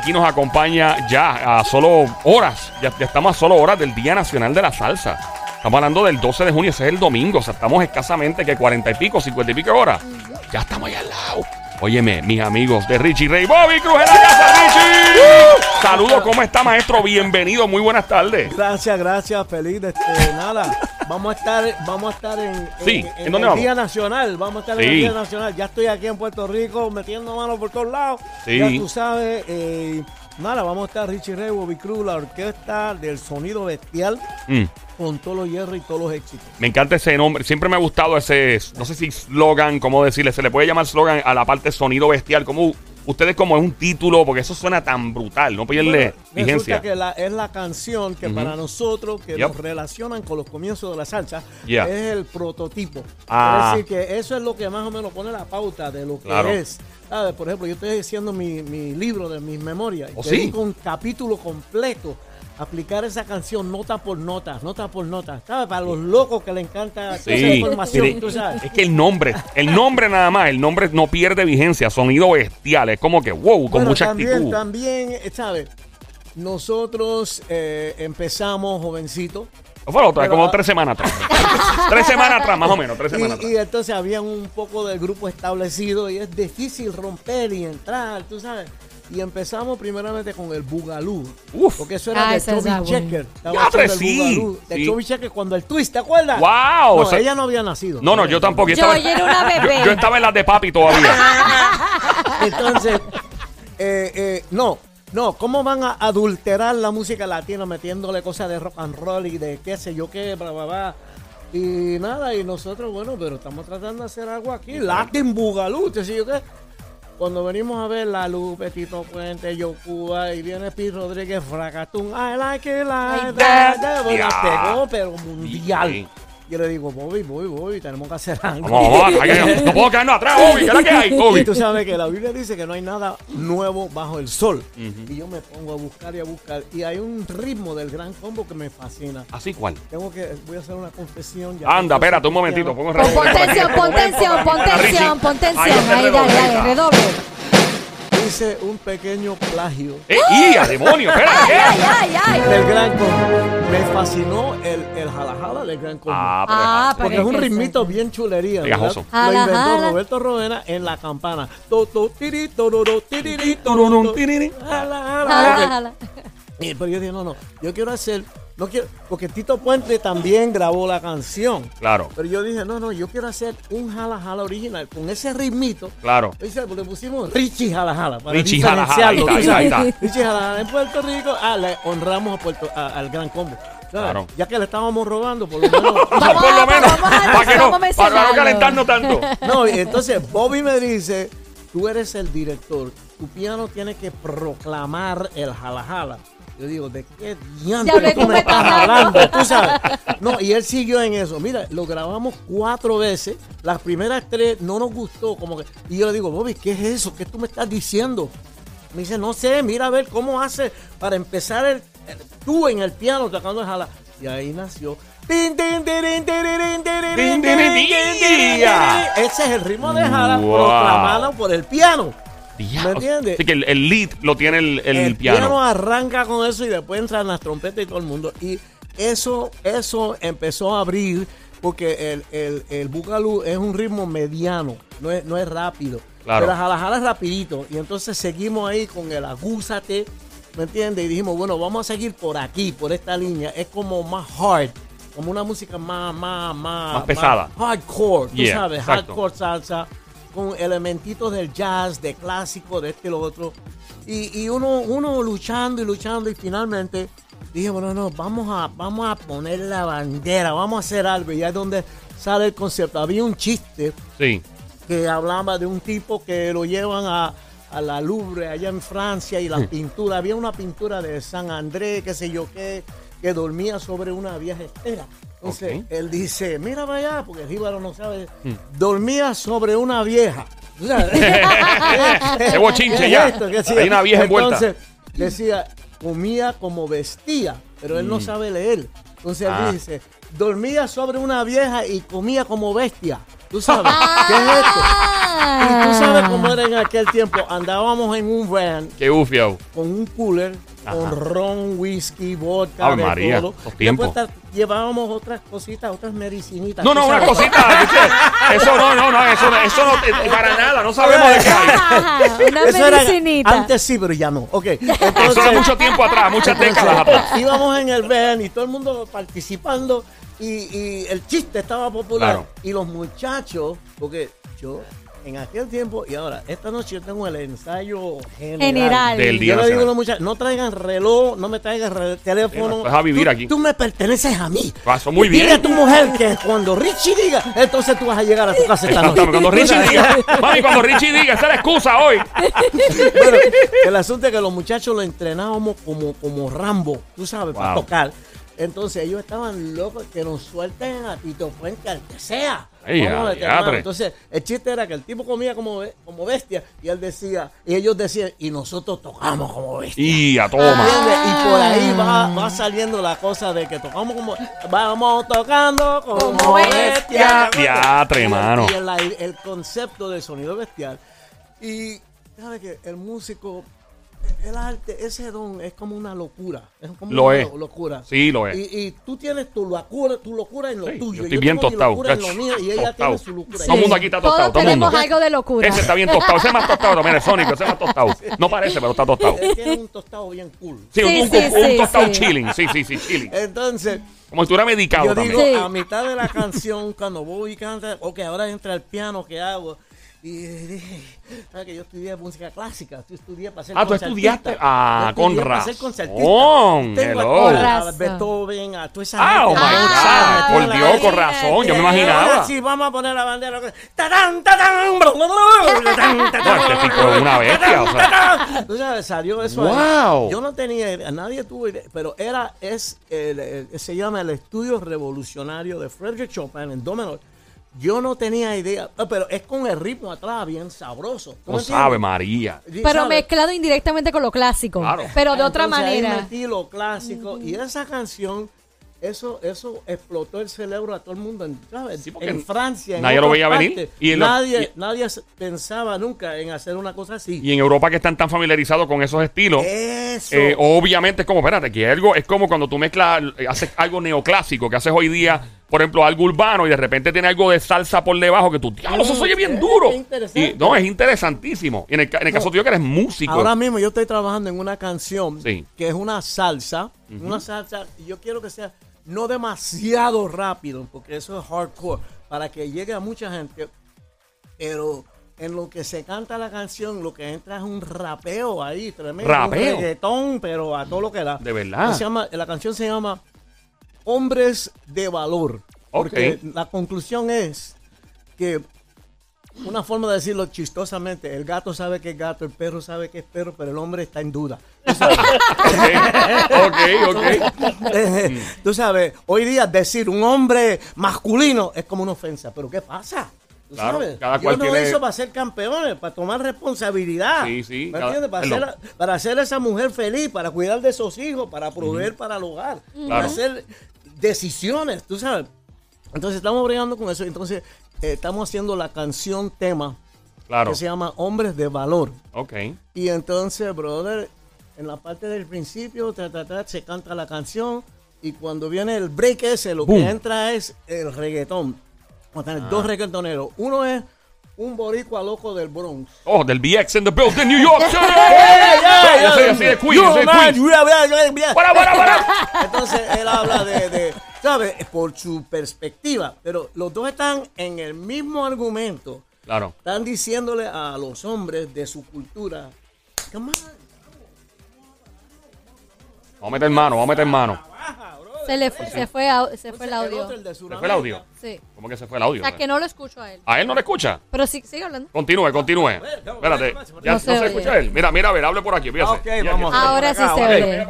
aquí nos acompaña ya a solo horas, ya, ya estamos a solo horas del Día Nacional de la Salsa. Estamos hablando del 12 de junio, ese es el domingo, o sea, estamos escasamente que 40 y pico, 50 y pico horas. Ya estamos ahí al lado. Óyeme, mis amigos de Richie Ray Bobby Cruz en la casa, Richie. Saludos, ¿cómo está, maestro? Bienvenido, muy buenas tardes. Gracias, gracias, feliz. Este, nada, vamos a estar, vamos a estar en, Sí, ¿en en dónde el vamos? Día Nacional. Vamos a estar en el Día Nacional. Ya estoy aquí en Puerto Rico metiendo manos por todos lados. Sí. Ya tú sabes. eh, nada, vamos a estar Richie Ray, Bobby Cruz, la orquesta del sonido bestial Mm, con todos los hierros y todos los éxitos. me encanta ese nombre, siempre me ha gustado ese, no sé si slogan, cómo decirle, se le puede llamar slogan a la parte sonido bestial, como ustedes como es un título, porque eso suena tan brutal, no pierde Bueno, vigencia. Resulta que la- es la canción que para nosotros, que Yep. nos relacionan con los comienzos de la salsa, Yeah. es el prototipo. Ah. Es decir, que eso es lo que más o menos pone la pauta de lo que Claro. es. Por ejemplo, yo estoy haciendo mi, mi libro de mis memorias. ¿Oh, y sí? un capítulo completo aplicar esa canción nota por nota, nota por nota. ¿Sabes? Para los locos que le encanta toda esa Sí, información, tú sabes. es que el nombre, el nombre nada más, el nombre no pierde vigencia, sonido bestial, es como que wow, con Bueno, mucha también, actitud. También, ¿sabes? Nosotros eh, empezamos jovencitos. Fue otra, Pero- como tres semanas atrás. tres semanas atrás, más o menos, tres Y, semanas y atrás. entonces había un poco del grupo establecido y es difícil romper y entrar, tú sabes. Y empezamos primeramente con el Bugalú. Uf. Porque eso era Ah, de está bueno. Checker. Estaba Ya, pero haciendo el sí, Bugalú De sí. Chubby Checker cuando el twist, ¿te acuerdas? ¡Wow! No, O sea, ella no había nacido. no, no, yo tampoco. Yo estaba, era una bebé. yo- yo estaba en las de papi todavía. Entonces, eh, eh, no, no, ¿cómo van a adulterar la música latina metiéndole cosas de rock and roll y de qué sé yo qué, bla, bla, bla? Y nada, y nosotros, bueno, pero estamos tratando de hacer algo aquí, Latin Bugalú, qué sé yo qué. Cuando venimos a ver la Lupe, Tito Puente, Yo Cuba, y viene Pete Rodríguez, Fracatún, I like it like that. that. Bueno, pegó, pero mundial. Yo le digo, Bobby, Bobby, Bobby, tenemos que hacer algo. Vamos, vamos, hay no puedo quedarnos atrás, Bobby. ¿Qué es la que hay, Y Bobby? tú sabes que la Biblia dice que no hay nada nuevo bajo el sol. Y yo me pongo a buscar y a buscar. Y hay un ritmo del gran combo que me fascina. ¿Así cuál? Tengo que, voy a hacer una confesión. ya Anda, espérate un momentito. Pongo el Pon, tensión, pon tensión, pon tensión, pon tensión. Ahí dale, redoble, dale. Hice un pequeño plagio ¡Eh, y a demonio! Espera, Ay, ay, ay. del gran combo. Fascinó el, el jala jala del gran combo. Ah, pero Ah, Porque es un ritmito bien chulería. ¿verdad? Pegajoso. Lo Jala, inventó jala. Roberto Rovena en la campana. To, to, tiri, tororo, tiriri, tororo, tiriri. jala, jala. Jala, Ok. jala. Y- Pero yo dije, no, no, yo quiero hacer, no quiero, porque Tito Puente también grabó la canción. Claro, Pero yo dije, no, no, yo quiero hacer un jala jala original con ese ritmito. claro. Dice, Le pusimos Richie Jala Jala para Richie Jala Jala, ahí está, ahí está. Richie Jala Jala en Puerto Rico, ah, le honramos a Puerto, a- al gran combo. Claro. Ya que le estábamos robando, por lo menos. por lo menos, para que no, para no calentarnos tanto. No, y entonces Bobby me dice, tú eres el director, tu piano tiene que proclamar el jala jala. Yo digo, ¿de qué diantre tú cómo me estás hablando. hablando? Tú sabes. No, y él siguió en eso. Mira, lo grabamos cuatro veces. Las primeras tres no nos gustó. como que Y yo le digo, Bobby, ¿qué es eso? ¿Qué tú me estás diciendo? Me dice, no sé, mira a ver cómo hace para empezar el- tú en el piano tocando el jala. Y ahí nació. Ese es el ritmo de jala Wow. proclamado por el piano. Diablo. entiendes? Así que el, el lead lo tiene el, el piano. arranca con eso y después entran las trompetas y todo el mundo. Y eso, eso empezó a abrir porque el, el, el es un ritmo mediano, no es, no es rápido. Claro. Pero jala jala es rapidito. Y entonces seguimos ahí con el agúzate, ¿me entiendes? Y dijimos, bueno, vamos a seguir por aquí, por esta línea. Es como más hard, como una música más, más, más, Más pesada. hardcore, tú Yeah, sabes, exacto. hardcore salsa, con elementitos del jazz, de clásico, de este y lo otro. Y, y uno, uno luchando y luchando y finalmente dije, bueno, no, vamos a, vamos a poner la bandera, vamos a hacer algo. Y ahí es donde sale el concepto. Había un chiste Sí. que hablaba de un tipo que lo llevan a, a la Louvre allá en Francia y la pintura, había una pintura de San Andrés, qué sé yo qué, que dormía sobre una vieja estera. Entonces él dice, mira para allá, porque el jíbaro no sabe, dormía sobre una vieja. Qué bochinche ¿Qué es ya. Hay una vieja envuelta. Entonces decía, comía como vestía, pero él no sabe leer. Entonces él Ah. dice, dormía sobre una vieja y comía como bestia. ¿Tú sabes? ¿Qué es esto? Y tú sabes cómo era en aquel tiempo. Andábamos en un van Qué ufio. con un cooler, Ajá. con ron, whisky, vodka, Ave de María, todo. esos tiempos. Llevábamos otras cositas, otras medicinitas. No, no, una sabes. cosita. ¿viste? Eso no, no, no, eso, no- eso no, para nada, no sabemos de qué hay. Ajá, una Eso era- medicinita. antes sí, pero ya no. Ok. Eso es mucho tiempo atrás, muchas décadas atrás. íbamos en el van y todo el mundo participando y, y el chiste estaba popular. Claro. Y los muchachos, porque yo en aquel tiempo y ahora, esta noche yo tengo el ensayo general. General. Del Día Yo le digo a los muchachos, no traigan reloj, no me traigan teléfono. Sí, vas a vivir Tú- aquí. Tú me perteneces a mí. Pasó muy Dile bien. a tu mujer que cuando Richie diga, entonces tú vas a llegar a tu casa esta noche. Cuando Richie diga, mami, cuando Richie diga, esa es la excusa hoy. Bueno, el asunto es que los muchachos lo entrenábamos como, como Rambo, tú sabes, para Wow. tocar. Entonces ellos estaban locos que nos suelten a Tito Puente al que sea. Ey, Vamos a a meter diatre. mano. Entonces el chiste era que el tipo comía como, como bestia y él decía, y ellos decían, y nosotros tocamos como bestia. Y a toma. Y por ahí va, va saliendo la cosa de que tocamos como. Vamos tocando como, Como bestia. El- mano. Y el, el concepto del sonido bestial. Y sabes que el músico, el arte, ese don es como una locura. Es como Lo una es. lo- locura. Sí, lo es. Y, y tú tienes tu locura, tu locura en lo Sí, tuyo. yo estoy bien tengo mi tostado. y ella Tostado. tiene su locura. Todo el mundo aquí está Todos tostado. Todo el mundo. tenemos algo de locura. Ese está bien tostado. Ese es más tostado. Mira, Sónico, ese es más tostado. No parece, pero está tostado. Él tiene un tostado bien cool. Sí, un, Sí, un- sí, un tostado sí. chilling. Sí, sí, sí, chilling. Entonces, Como si estuviera medicado Yo también. digo, Sí. a mitad de la canción, cuando voy y canta, ok, ahora entra el piano, ¿qué hago? Y dije, ¿sabes que yo estudié música clásica? Yo estudié para ser Ah, ¿tú estudiaste? Ah, con para ser razón. concertista. Tengo a. Beethoven, a toda esa Ah, oh gente, my a God. Mozart, Por Dios, con razón. Yo me Ahora imaginaba. sí, vamos a poner la bandera. No, tatán, este tipo es una bestia. O sea, Tú sabes, salió eso ahí. Wow. Yo no tenía idea, nadie tuvo idea, pero era, es, el- el- se llama el estudio revolucionario de Frédéric Chopin en do menor. Yo no tenía idea, ah, pero es con el ritmo atrás bien sabroso. ¿Tú no me sabe? María. Pero ¿sabes? mezclado indirectamente con lo clásico. Claro. Pero de otra Entonces, ahí manera. metí lo clásico y esa canción, eso, eso explotó el cerebro a todo el mundo en, ¿sabes? Sí, en Francia. En nadie lo veía venir. Y lo- nadie, y- nadie pensaba nunca en hacer una cosa así. Y en Europa que están tan familiarizados con esos estilos. Eso. Eh, obviamente es como, espérate, que algo es como cuando tú mezclas, eh, haces algo neoclásico, que haces hoy día, por ejemplo, algo urbano y de repente tiene algo de salsa por debajo que tú, diablo, eso se oye bien Es- duro. es. Y, no, es interesantísimo. Y en el, en el caso tuyo que eres músico. Ahora mismo yo estoy trabajando en una canción Sí. que es una salsa, una salsa, y yo quiero que sea no demasiado rápido, porque eso es hardcore, para que llegue a mucha gente, pero en lo que se canta la canción, lo que entra es un rapeo ahí, tremendo. ¿Rapeo? Un reggaetón, pero a todo lo que da. De verdad. Se llama, la canción se llama Hombres de Valor. Porque la conclusión es que una forma de decirlo chistosamente, el gato sabe que es gato, el perro sabe que es perro, pero el hombre está en duda. Tú sabes, ok, ok, tú sabes, hoy día decir un hombre masculino es como una ofensa, pero ¿qué pasa? ¿Tú Claro, sabes? cada cual Dios tiene- hizo para ser campeones, para tomar responsabilidad. Sí, sí, ¿Me cada-? Para, hacer, para hacer a esa mujer feliz, para cuidar de esos hijos, para proveer para el hogar, para hacer decisiones, tú sabes. Entonces estamos bregando con eso. Entonces eh, estamos haciendo la canción tema Claro. que se llama Hombres de Valor. Ok. Y entonces, brother, en la parte del principio, ta, ta, ta, se canta la canción. Y cuando viene el break ese, lo Boom. que entra es el reggaetón. Vamos a tener Ah. dos reggaetoneros. Uno es un boricua loco del Bronx. Oh, del BX in the building, New York. City. Yo soy así de Queens, Queens. Para, para, para. Entonces él habla de, de, ¿sabes? Por su perspectiva. Pero los dos están en el mismo argumento. Claro. Están diciéndole a los hombres de su cultura. Come on, Vamos a meter mano, vamos a meter mano. Se le fue, se fue, au- se fue el audio. ¿Se fue el audio? Sí. ¿Cómo que se fue el audio? O sea, que no lo escucho a él. ¿A él no le escucha? Pero sí, sigue hablando. Continúe, continúe. Espérate. Ya No no se oye. escucha él. Mira, mira, a ver, hable por aquí. fíjese. Ok, vamos a- Ahora sí acá, se oye.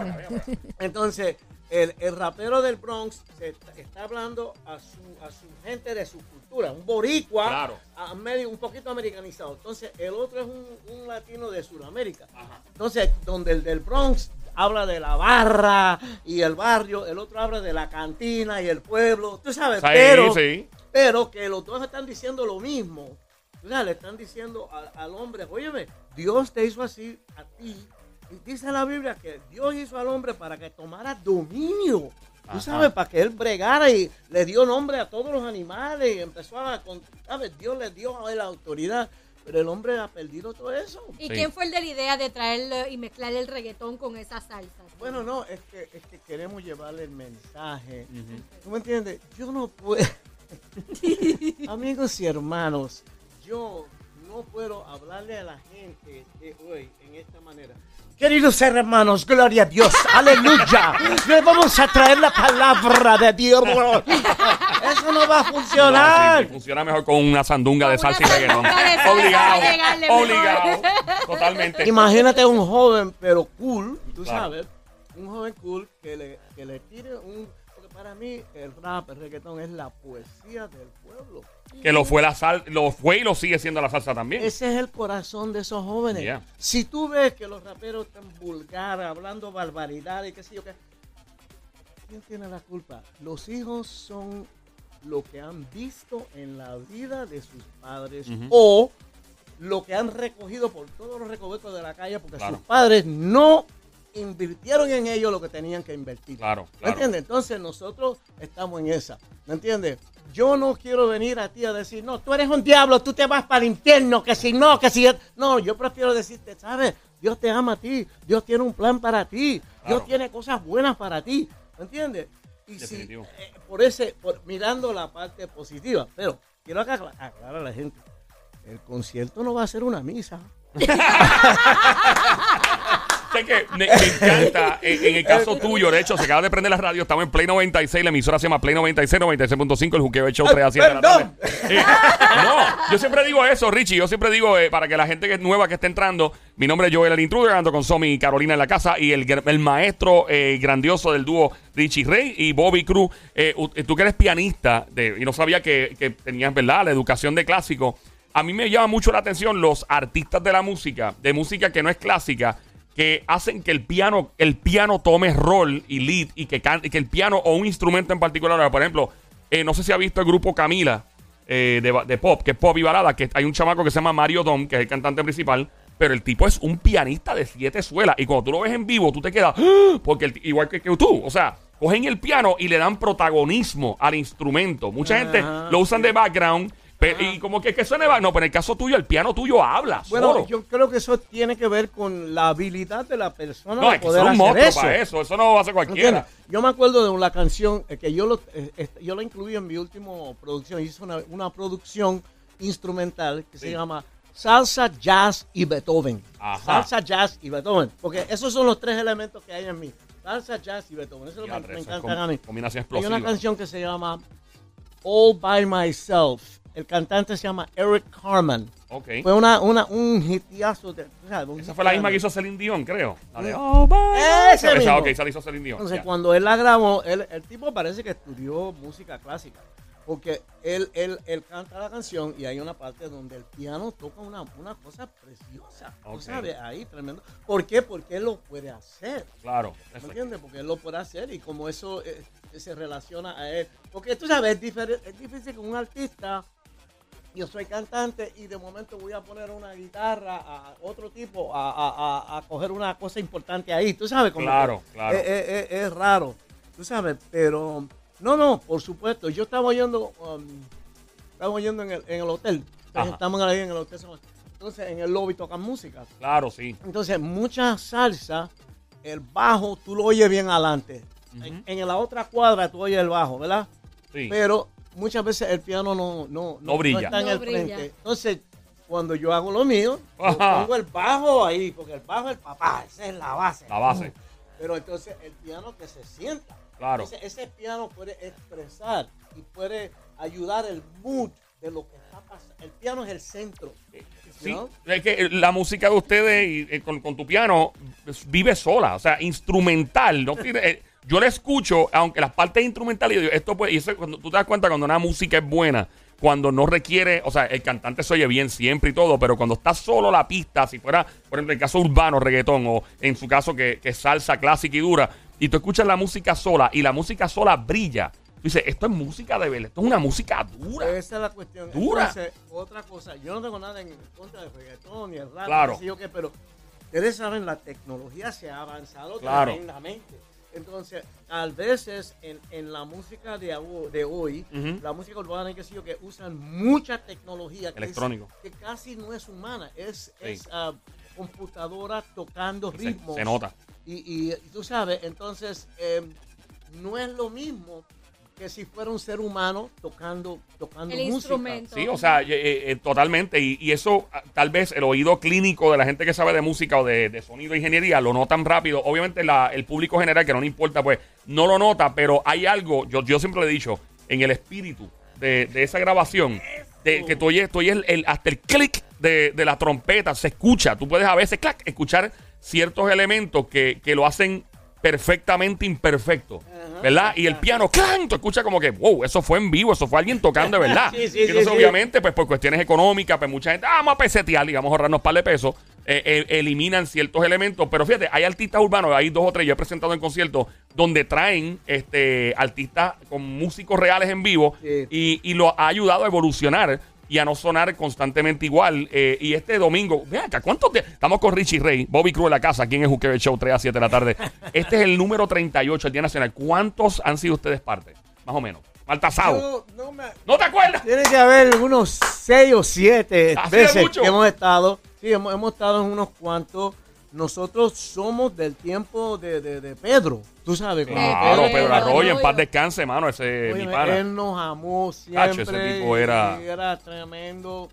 Entonces, el, el rapero del Bronx se está, está hablando a su, a su gente de su cultura, un boricua, Claro. a medio, un poquito americanizado. Entonces, el otro es un, un latino de Sudamérica. Entonces, donde el del Bronx habla de la barra y el barrio, el otro habla de la cantina y el pueblo, tú sabes, Sí, pero, sí. pero que los dos están diciendo lo mismo. O sea, le están diciendo al, al hombre, óyeme, Dios te hizo así a ti. Y dice la Biblia que Dios hizo al hombre para que tomara dominio. Tú Ajá. sabes, para que él bregara y le dio nombre a todos los animales y empezó a, ¿sabes? Dios le dio a él la autoridad, pero el hombre ha perdido todo eso. ¿Y Sí. quién fue el de la idea de traerlo y mezclar el reggaetón con esas salsas? Bueno, no, es que, es que queremos llevarle el mensaje. ¿Tú me entiendes? Yo no puedo. Amigos y hermanos, yo no puedo hablarle a la gente de hoy en esta manera. Queridos hermanos, gloria a Dios, aleluya. Le vamos a traer la palabra de Dios. Eso no va a funcionar. sí, funciona mejor con una sandunga de salsa y reggaetón. Obligado. Obligado. Totalmente. Imagínate un joven, pero cool, tú Claro. sabes, un joven cool que le, que le tire un... Porque para mí el rap, el reggaetón es la poesía del pueblo. Que lo fue la sal, lo fue y lo sigue siendo la salsa también. Ese es el corazón de esos jóvenes. Yeah. Si tú ves que los raperos están vulgares, hablando barbaridad y qué sé yo qué, ¿quién tiene la culpa? Los hijos son lo que han visto en la vida de sus padres o lo que han recogido por todos los recovecos de la calle porque Claro. sus padres no invirtieron en ellos lo que tenían que invertir. Claro, ¿Me claro. entiendes? Entonces nosotros estamos en esa. ¿Me entiendes? Yo no quiero venir a ti a decir, no, tú eres un diablo, tú te vas para el infierno, que si no, que si... No, yo prefiero decirte, ¿sabes? Dios te ama a ti, Dios tiene un plan para ti, Claro. Dios tiene cosas buenas para ti, ¿me entiendes? Y si, Definitivo. eh, por ese, por, mirando la parte positiva, pero quiero aclarar, aclarar a la gente, el concierto no va a ser una misa. Sé que me, me encanta, en, en el caso tuyo, de hecho, se acaba de prender la radio, estamos en Play 96, la emisora se llama Play 96, 96.5, el juqueo de show 3 a 7 de la tarde. Eh, no, yo siempre digo eso, Richie, yo siempre digo, eh, para que la gente que es nueva que esté entrando, mi nombre es Joel el Intruder, ando con Somi y Carolina en la casa, y el, el maestro eh, grandioso del dúo Richie Rey y Bobby Cruz, eh, tú que eres pianista, de, y no sabía que, que tenías, ¿verdad?, la educación de clásico. A mí me llama mucho la atención los artistas de la música, de música que no es clásica, que hacen que el piano, el piano tome rol y lead y que, can- y que el piano o un instrumento en particular, por ejemplo, eh, no sé si ha visto el grupo Camila eh, de, pop, que es pop y balada, que hay un chamaco que se llama Mario Dom, que es el cantante principal, pero el tipo es un pianista de siete suelas y cuando tú lo ves en vivo, tú te quedas, ¡Ah! porque el igual que, que tú, o sea, cogen el piano y le dan protagonismo al instrumento. Mucha gente lo usan de background. Pe- y como que, que suene ba- No, pero en el caso tuyo, el piano tuyo habla. Bueno, solo. yo creo que eso tiene que ver con la habilidad de la persona no, de es que poder son un hacer monstruo eso. para eso. Eso no lo hace cualquiera. ¿Entiendes? Yo me acuerdo de una canción eh, que yo lo, eh, este, yo la incluí en mi última producción. Hice una, una producción instrumental que Sí. se llama Salsa, Jazz y Beethoven. Ajá. Salsa, Jazz y Beethoven. Porque esos son los tres elementos que hay en mí. Salsa, Jazz y Beethoven. Eso es lo que me, me eso es encantan com- a mí. combinación Hay una explosiva. canción que se llama All by Myself. El cantante se llama Eric Carman. Ok. Fue una, una, un. Un Esa fue la hitazo. misma que hizo Celine Dion, creo. La de. "Oh, bye". Ese Esa, mismo. ok, esa la hizo Celine Dion. Entonces, ya. cuando él la grabó, él- el tipo parece que estudió música clásica. Porque él, él, él canta la canción y hay una parte donde el piano toca una, una cosa preciosa. ¿tú sabes? Ahí, tremendo. ¿Por qué? Porque él lo puede hacer. Claro. ¿Me entiendes? Porque él lo puede hacer y como eso eh, se relaciona a él. Porque tú sabes, es, es difícil que un artista, yo soy cantante y de momento voy a poner una guitarra a otro tipo a, a- a- a coger una cosa importante ahí. Tú sabes cómo. Claro, claro. Es, es- es- es raro. Tú sabes, pero. No, no, por supuesto. Yo estaba oyendo. um, estaba oyendo en el, en el hotel. Estamos ahí en el hotel. Entonces, en el lobby tocan música. Claro, sí. Entonces, mucha salsa, el bajo tú lo oyes bien adelante. en, en la otra cuadra tú oyes el bajo, ¿verdad? sí. Pero muchas veces el piano no, no, No brilla. está en No el brilla. frente. Entonces, cuando yo hago lo mío, yo pongo el bajo ahí, porque el bajo es el papá, esa es la base. La base. Pero entonces el piano que se sienta. Claro. Entonces, ese piano puede expresar y puede ayudar el mood de lo que está pasando. El piano es el centro. Sí, ¿no? es que la música de ustedes y, eh, con, con tu piano pues, vive sola, o sea, instrumental. No tiene, eh, yo la escucho, aunque las partes instrumentales, yo digo, esto puede, y eso, cuando tú te das cuenta cuando una música es buena, cuando no requiere, o sea, el cantante se oye bien siempre y todo, pero cuando está solo la pista, si fuera, por ejemplo, el caso urbano, reggaetón, o en su caso que, que es salsa clásica y dura, y tú escuchas la música sola y la música sola brilla, tú dices, esto es música de verdad, esto es una música dura. Esa es la cuestión. Dura. Entonces, otra cosa, yo no tengo nada en contra del reggaetón ni el rap, Claro. qué sé yo qué, pero ustedes saben, la tecnología se ha avanzado Claro. tremendamente. Entonces, a veces en, en la música de, de hoy, la música urbana, qué sé yo, que usan mucha tecnología que, es- que casi no es humana, es, Sí. es ah, computadora tocando Se, ritmos. se nota. Y, y- y tú sabes, entonces eh, no es lo mismo que si fuera un ser humano tocando, tocando El música. instrumento. Sí, o sea, eh, eh, eh, totalmente. Y, y eso, ah, tal vez el oído clínico de la gente que sabe de música o de, de sonido e ingeniería lo notan rápido. Obviamente la- el público general que no le importa, pues no lo nota, pero hay algo, yo, yo siempre le he dicho, en el espíritu de, de esa grabación, de, que tú oyes, tú oyes el, el- hasta el clic de, de la trompeta, se escucha. Tú puedes a veces, clac, escuchar ciertos elementos que, que lo hacen perfectamente imperfecto. ¿Verdad? Y el piano, ¡clan! Tú escuchas como que, wow, eso fue en vivo, eso fue alguien tocando de verdad. Sí, sí, Y entonces, sí, obviamente, pues por cuestiones económicas, pues mucha gente, ah, vamos a pesetear y vamos a ahorrarnos par de pesos. eh, eh, eliminan ciertos elementos. Pero fíjate, hay artistas urbanos, hay dos o tres, yo he presentado en conciertos, donde traen este artistas con músicos reales en vivo y, y lo ha ayudado a evolucionar y a no sonar constantemente igual. Eh, y este domingo, vean acá, ¿cuántos días? Estamos con Richie Rey, Bobby Cruz en la casa, aquí en el Juqueo Show, 3 a 7 de la tarde. Este es el número 38, el Día Nacional. ¿Cuántos han sido ustedes parte? Más o menos. Maltasado. Yo no me- ¿No te acuerdas? Tiene que haber unos seis o siete ¿Así de veces mucho? que hemos estado. Sí, hemos, hemos estado en unos cuantos. Nosotros somos del tiempo de, de- de Pedro. Tú sabes. Claro, Pedro Pedro Arroyo, en paz descanse, mano, ese Óyeme, mi pana. él nos amó siempre. ese tipo era- y era tremendo.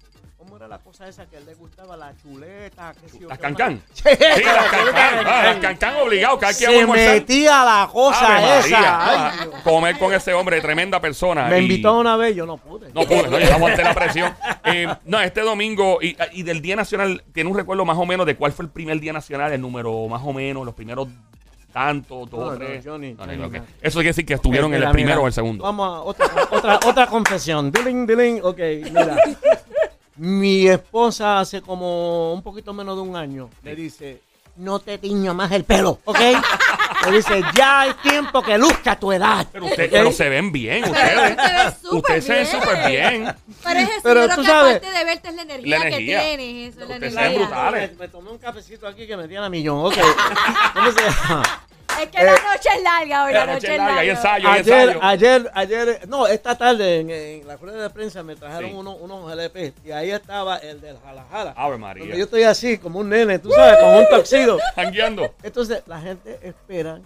¿Cómo era la cosa esa que a él le gustaba? La chuleta. qué sé yo, Las qué cancán. más? Sí, las cancán. ah, Las cancán obligado, que vamos a Se almorzar. metía la cosa Ave esa. María, Ay, Dios. comer con ese hombre, tremenda persona. Me y- invitó una vez, yo no pude. No pude, no, yo aguanté la presión. Eh, no, este domingo y, y del Día Nacional, ¿tiene un recuerdo más o menos de cuál fue el primer Día Nacional? El número más o menos, los primeros tantos, dos, No, no, tres. yo ni- No, yo no, ni ok. nada. Eso quiere decir que estuvieron en Mira, el primero o el segundo. Vamos a otra, otra, otra confesión. Diling, diling. Ok, mira. Mi esposa hace como un poquito menos de un año le dice, no te tiño más el pelo, ¿ok? Le dice, ya es tiempo que luzca tu edad. Pero, usted- ¿ok? pero se ven bien, ustedes. Ustedes se ven súper bien. Pero es eso, Pero yo tú que sabes- aparte de verte es la energía, La energía. que tienes. Eso, la Ustedes se energía. brutales. Me, me tomé un cafecito aquí que me tiene a millón, ok. ¿Cómo se llama? Es que la noche es larga hoy, la, noche noche es larga, larga. hay ensayo, hay Ayer, ensayo. ayer, ayer, no, esta tarde en, en la rueda de prensa me trajeron Sí. unos, unos LP y ahí estaba el del Jalajala. Ave María. Donde yo estoy así, como un nene, tú sabes, con un toxido. Jangueando. Entonces, la gente espera,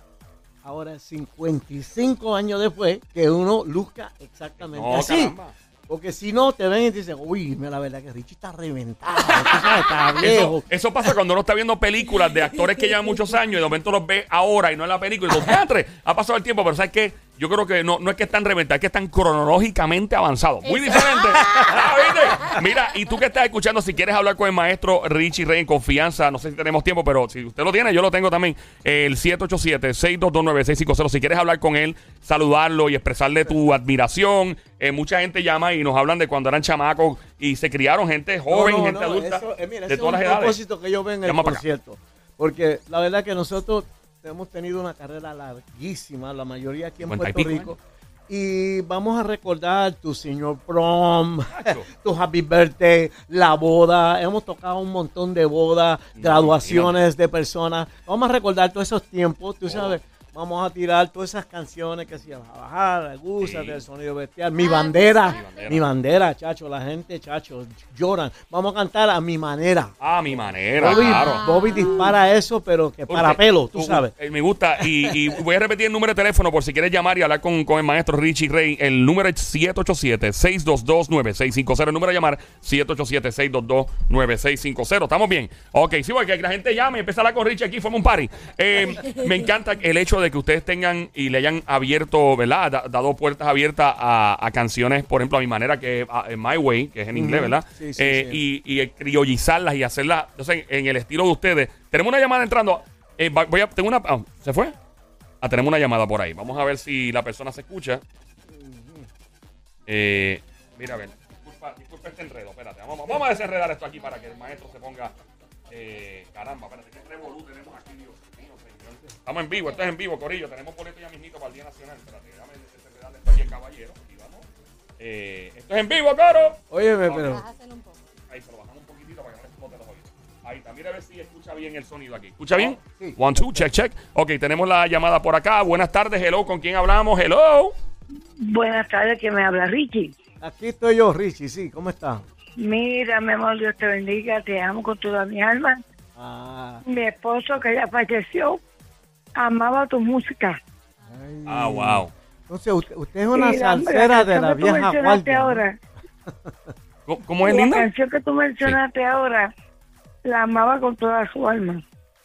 ahora 55 años después, que uno luzca exactamente No, así. caramba. Porque si no, te ven y te dicen, uy, mira, la verdad que Richie está reventado, tú sabes, está viejo. Eso, eso pasa cuando uno está viendo películas de actores que llevan muchos años y de momento los ve ahora y no en la película. Y digo, "Diantre, ha pasado el tiempo, pero ¿sabes qué? Yo creo que no, no es que están reventados, es que están cronológicamente avanzados. Muy diferente. Mira, y tú que estás escuchando, si quieres hablar con el maestro Richie Rey en confianza, no sé si tenemos tiempo, pero si usted lo tiene, yo lo tengo también. El 787-622-9650. Si quieres hablar con él, saludarlo y expresarle tu admiración. Eh, mucha gente llama y nos hablan de cuando eran chamacos y se criaron gente joven, No, no, gente no, adulta, eso, eh, mira, de todas las es un edades. propósito que yo ven en el concierto. Porque la verdad que nosotros hemos tenido una carrera larguísima, la mayoría aquí en 50 y Puerto pico Rico. Y vamos a recordar tu señor prom, Nacho. tu happy birthday, la boda. Hemos tocado un montón de bodas, graduaciones de personas. Vamos a recordar todos esos tiempos, tú sabes. Vamos a tirar todas esas canciones que se llaman a bajar, gusta Sí. del sonido bestial. Mi Ah, bandera, Mi bandera. mi bandera, chacho. La gente, chacho, lloran. Vamos a cantar a mi manera. A mi manera, Bobby, claro. Bobby dispara eso, pero que para Porque pelo, tú sabes. eh, me gusta. Y, y voy a repetir el número de teléfono por si quieres llamar y hablar con, con el maestro Richie Rey. El número es 787-622-9650. El número a llamar 787-622-9650. ¿Estamos bien? Ok, sí, porque que la gente llame hablar con Richie aquí, forma un party. Eh, me encanta el hecho de que ustedes tengan y le hayan abierto, ¿verdad? Da- dado puertas abiertas a, a canciones, por ejemplo, a mi manera, que es en My Way, que es en inglés. ¿verdad? Sí, sí, Eh, sí. Y, y criollizarlas y hacerlas entonces, en el estilo de ustedes. Tenemos una llamada entrando. Eh, voy a, tengo una. ah, ¿Se fue? Ah, tenemos una llamada por ahí. Vamos a ver si la persona se escucha. Eh, mira, a ver. disculpa, disculpa este enredo. Espérate, vamos, vamos a desenredar esto aquí para que el maestro se ponga. Caramba, espérate, qué revolú tenemos Estamos en vivo, esto es en vivo, Corillo. Tenemos boleto ya mismito para el Día Nacional. Espérate, déjame esto aquí caballero. Aquí vamos. Eh, esto es en vivo, Coro. Óyeme, Vas pero. un poco. Ahí se lo bajamos un poquito para que no le explote los oídos. Ahí está, mira a ver si escucha bien el sonido aquí. ¿Escucha bien? Sí. One, two, check, check. Ok, tenemos la llamada por acá. Buenas tardes, hello, ¿con quién hablamos? Hello. Buenas tardes, que me habla Richie. Aquí estoy yo, Richie, sí, ¿cómo está? Mira, mi amor, Dios te bendiga, te amo con toda mi alma. Ah, Mi esposo, que ya falleció, amaba tu música. ay. Ah, wow. Entonces, usted, usted es una la- salsera de la vieja guardia. ahora, ¿Cómo- ¿Cómo es, La linda? canción que tú mencionaste ahora, la amaba con toda su alma.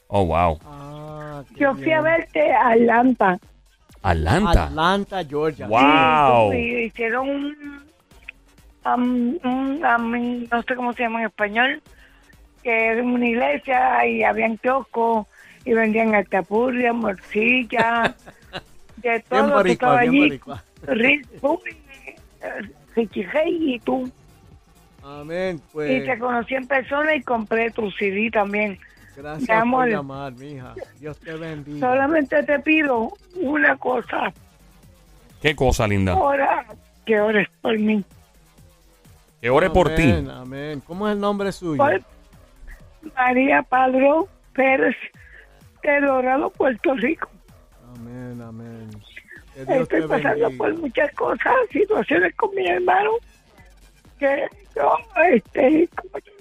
Oh, wow. Ah, Yo fui a verte a Atlanta. Atlanta. Atlanta, Georgia. Wow. Y hicieron un, am- un no sé cómo se llama en español, que era una iglesia y habían kioscos y vendían altapuria, morcilla, de Bien todo. Bien Richie Rey y tú. Amén, Y pues. te conocí en persona y compré tu CD también. Gracias amor. por llamar, mija. Dios te bendiga. Solamente te pido una cosa, Qué cosa, linda. ora, que ores por mí. Que ore por ti. Amén, Amén. ¿Cómo es el nombre suyo? Por María Padro Pérez, de Dorado, Puerto Rico. Amén, amén. Que Dios te Estoy pasando por muchas cosas, situaciones con mi hermano, que yo, este, como yo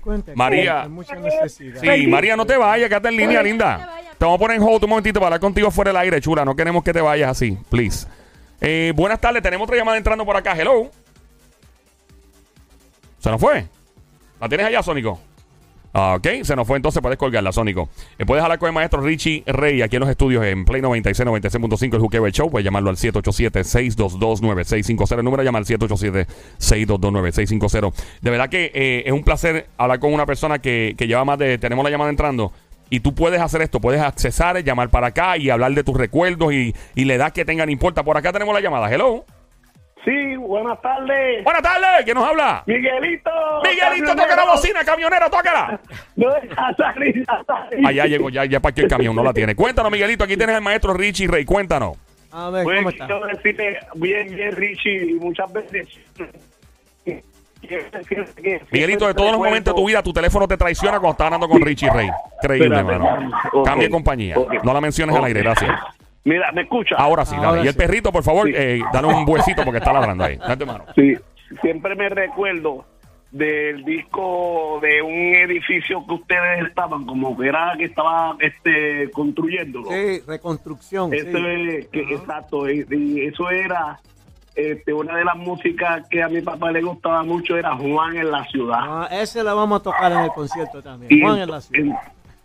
Cuente, María. Hay mucha necesidad. Sí, María, no te vayas, quédate en línea, No te linda. Te vamos a poner en hold un momentito para hablar contigo fuera del aire, chula. No queremos que te vayas así, please. Eh, buenas tardes, tenemos otra llamada entrando por acá. Hello. ¿Se nos fue? ¿La tienes allá, Sónico? Ah, ok, se nos fue entonces, puedes colgarla, Sónico. Eh, puedes hablar con el maestro Richie Rey aquí en los estudios en Play 96, 96.5, el Juqueo Show. Puedes llamarlo al 787-622-9650. El número llama al 787-622-9650. De verdad que eh, es un placer hablar con una persona que, que lleva más de. Tenemos la llamada entrando. Y tú puedes hacer esto, puedes accesar, llamar para acá y hablar de tus recuerdos y, y la edad que tengan importa. Por acá tenemos la llamada. Hello. Sí, buenas tardes. Buenas tardes, ¿quién nos habla? Miguelito. Miguelito, toca la bocina, camionero, tócala. No, Azari, Azari. Allá llegó, ya, ya parqueó el camión, no la tiene. Cuéntanos, Miguelito, aquí tienes al maestro Richie Rey, cuéntanos. Amén, Pues ¿cómo está? quiero decirte bien, bien, Richie, muchas veces. Miguelito, de todos los momentos de tu vida, tu teléfono te traiciona cuando estás hablando con Richie Rey. Increíble, hermano. Ok. Cambia compañía. No la menciones al Ok. aire, gracias. Mira, ¿me escucha? Ahora sí, Ahora dale. Y el sí. perrito, por favor, Sí. eh, dale un huesito porque está ladrando ahí. Date mano. Sí, siempre me recuerdo del disco de un edificio que ustedes estaban, como que era que estaba este construyéndolo. Sí, reconstrucción. sí. Eso es, que, exacto, y, y eso era este, una de las músicas que a mi papá le gustaba mucho, era Juan en la ciudad. Ah, ese la vamos a tocar en el concierto también. Y Juan en la ciudad. en-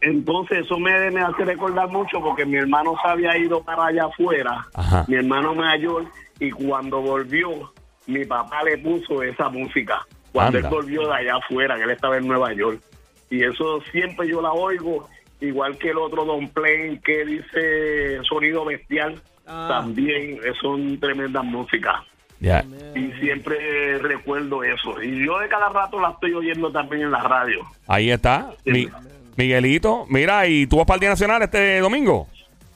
entonces eso me, me hace recordar mucho porque mi hermano se había ido para allá afuera, Ajá. mi hermano mayor, y cuando volvió, mi papá le puso esa música. Cuando Anda. él volvió de allá afuera, que él estaba en Nueva York. Y eso siempre yo la oigo, igual que el otro Don Plain que dice Sonido Bestial, Ah. también son tremendas músicas. Y siempre recuerdo eso. Y yo de cada rato la estoy oyendo también en la radio. Ahí está. Mi- Miguelito, mira, ¿y tú vas para el Día Nacional este domingo?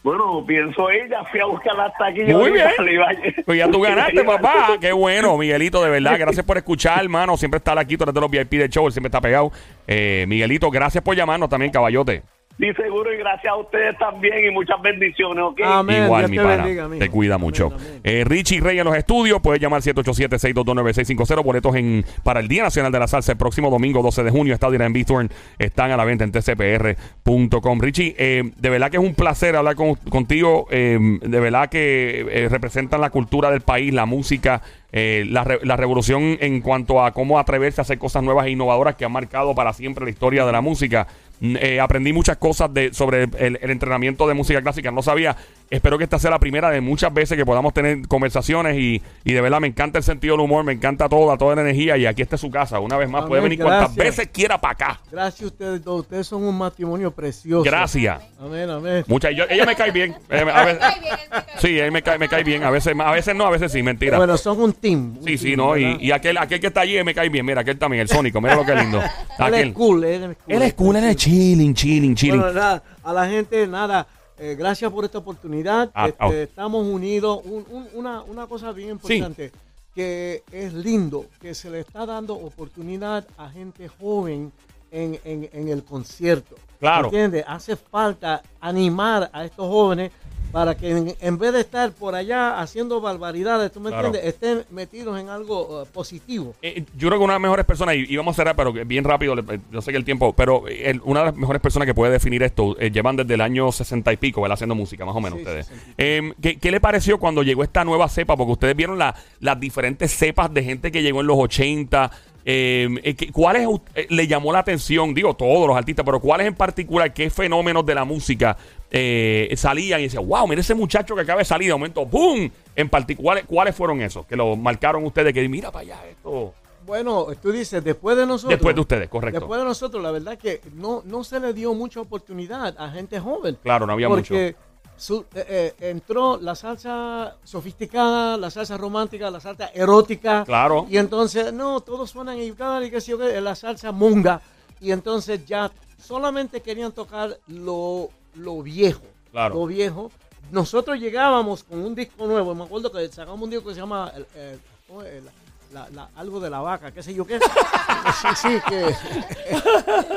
Bueno, pienso ella, fui a buscarla hasta aquí. Muy bien. Pues ya tú ganaste, papá. Qué bueno, Miguelito, de verdad. Gracias por escuchar, hermano. Siempre está aquí, tú eres de los VIP del show, él siempre está pegado. Eh, Miguelito, gracias por llamarnos también, caballote. Sí, seguro, y gracias a ustedes también, y muchas bendiciones, ¿ok? Amén. Igual, Dios mi te pana. bendiga, mijo. te cuida Amén, mucho. amén. Eh, Richie Rey en los estudios. Puedes llamar 787-622-9650. Boletos en, para el Día Nacional de la Salsa el próximo domingo 12 de junio. Estadio en Bithorn. Están a la venta en tcpr.com. Richie, eh, de verdad que es un placer hablar con- contigo. eh, de verdad que eh, representan la cultura del país, la música. eh, la, re- la revolución en cuanto a cómo atreverse a hacer cosas nuevas e innovadoras que han marcado para siempre la historia de la música. Eh, aprendí muchas cosas de, sobre el, el entrenamiento de música clásica. No sabía Espero que esta sea la primera de muchas veces que podamos tener conversaciones y, y de verdad me encanta el sentido del humor, me encanta toda, toda la energía y aquí está su casa. Una vez más, Amén, puede venir cuantas veces quiera para acá. Gracias a ustedes dos. Ustedes son un matrimonio precioso. Gracias. Amén, amén. Mucha, yo- ella me cae bien. Eh, a veces- él sí, él me cae, me cae bien. A veces, a veces no, a veces sí, mentira. Bueno, son un team. un sí, sí, team, no. Y, aquel, aquel que está allí él me cae bien. Mira, aquel también, el Sónico. Mira lo que lindo. Él Aquel. es cool, él es cool. Él es cool, él es chilling, chilling, chilling. Bueno, nada, a la gente, nada, eh, gracias por esta oportunidad. Ah, Este. Estamos unidos. Un- un- una, una cosa bien importante, que es lindo, que se le está dando oportunidad a gente joven en, en- en el concierto. Claro. ¿Entiendes? Hace falta animar a estos jóvenes para que en, en vez de estar por allá haciendo barbaridades, ¿tú me Claro. entiendes? Estén metidos en algo eh, positivo. Eh, yo creo que una de las mejores personas, y, y vamos a cerrar, pero bien rápido, yo sé que el tiempo, pero eh, el- una de las mejores personas que puede definir esto, eh, llevan desde el año 60 y pico, ¿verdad? Haciendo música, más o menos Sí, ustedes. 60 y Eh, ¿qué, qué le pareció cuando llegó esta nueva cepa? Porque ustedes vieron la- las diferentes cepas de gente que llegó en los 80. Eh, eh, ¿qué- ¿Cuáles eh, le llamó la atención? Digo, todos los artistas, pero ¿cuáles en particular, qué fenómenos de la música eh, salían y decían, wow, mira ese muchacho que acaba de salir, de momento, ¡boom! En particular, ¿cuáles fueron esos? Que lo marcaron ustedes, que mira para allá esto. Bueno, tú dices, después de nosotros. Después de ustedes, correcto. Después de nosotros, la verdad que no, no se le dio mucha oportunidad a gente joven. Claro, no había porque su- eh, eh, entró la salsa sofisticada, la salsa romántica, la salsa erótica. Claro. Y entonces, no, todos suenan y que sí, ok, la salsa munga. Y entonces ya solamente querían tocar lo, lo viejo. Claro. Lo viejo. Nosotros llegábamos con un disco nuevo. Me acuerdo que sacamos un disco que se llama el- el- ¿cómo es? La- la- algo de la vaca, qué sé yo qué. sí, sí, que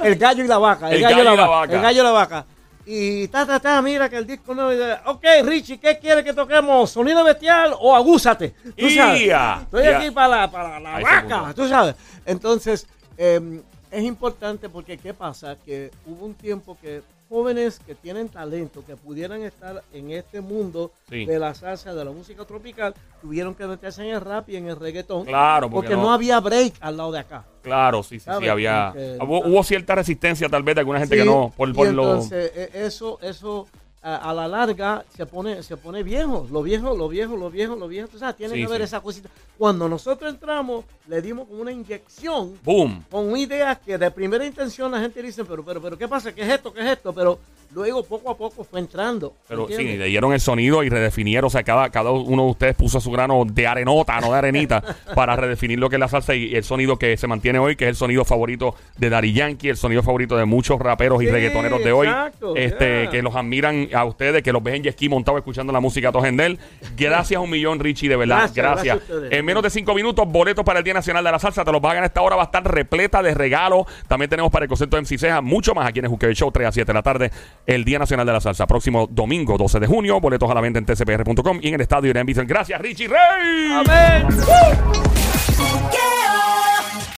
el gallo y la vaca. El, gallo, y la, vaca. El gallo y la vaca. Y ta, ta, ta, mira que el disco nuevo. Ok, Richie, ¿qué quiere que toquemos? ¿Sonido bestial o agúzate? Tú sabes. Estoy aquí para la, para la Ahí vaca, tú sabes. Entonces, eh, es importante porque, ¿qué pasa? Que hubo un tiempo que jóvenes que tienen talento, que pudieran estar en este mundo Sí. de la salsa, de la música tropical, tuvieron que meterse en el rap y en el reggaetón. Claro, porque porque no- no, había break al lado de acá. Claro, sí, sí, sí, había... Hubo, hubo cierta resistencia tal vez de alguna gente que no, por, por lo... entonces eh, eso, eso a, a la larga se pone, se pone viejo, lo viejo, lo viejo, lo viejo, lo viejo, tú sabes, tiene Sí, que haber sí. esa cosita. Cuando nosotros entramos, le dimos como una inyección ¡Boom! con ideas que de primera intención la gente dice, pero, pero, pero, ¿qué pasa? ¿Qué es esto? ¿Qué es esto? Pero luego poco a poco fue entrando. Pero sí, le dieron el sonido y redefinieron, o sea, cada, cada uno de ustedes puso su grano de arenota, no de arenita, para redefinir lo que es la salsa y el sonido que se mantiene hoy, que es el sonido favorito de Daddy Yankee, el sonido favorito de muchos raperos y reggaetoneros de hoy, exacto, este, yeah. que los admiran a ustedes, que los ven en jet ski montados escuchando la música Tojendel. Gracias un millón, Richie, de verdad, Gracias, en menos de cinco minutos, boletos para el Día Nacional de la Salsa, te los vas a ganar esta hora, va a estar repleta de regalos. También tenemos para el concierto de MC Ceja, mucho más aquí en el Show, 3 a 7 de la tarde, el Día Nacional de la Salsa. Próximo domingo, 12 de junio, boletos a la venta en tcpr.com y en el estadio Irán Bison. Gracias, Richie Rey. Amén.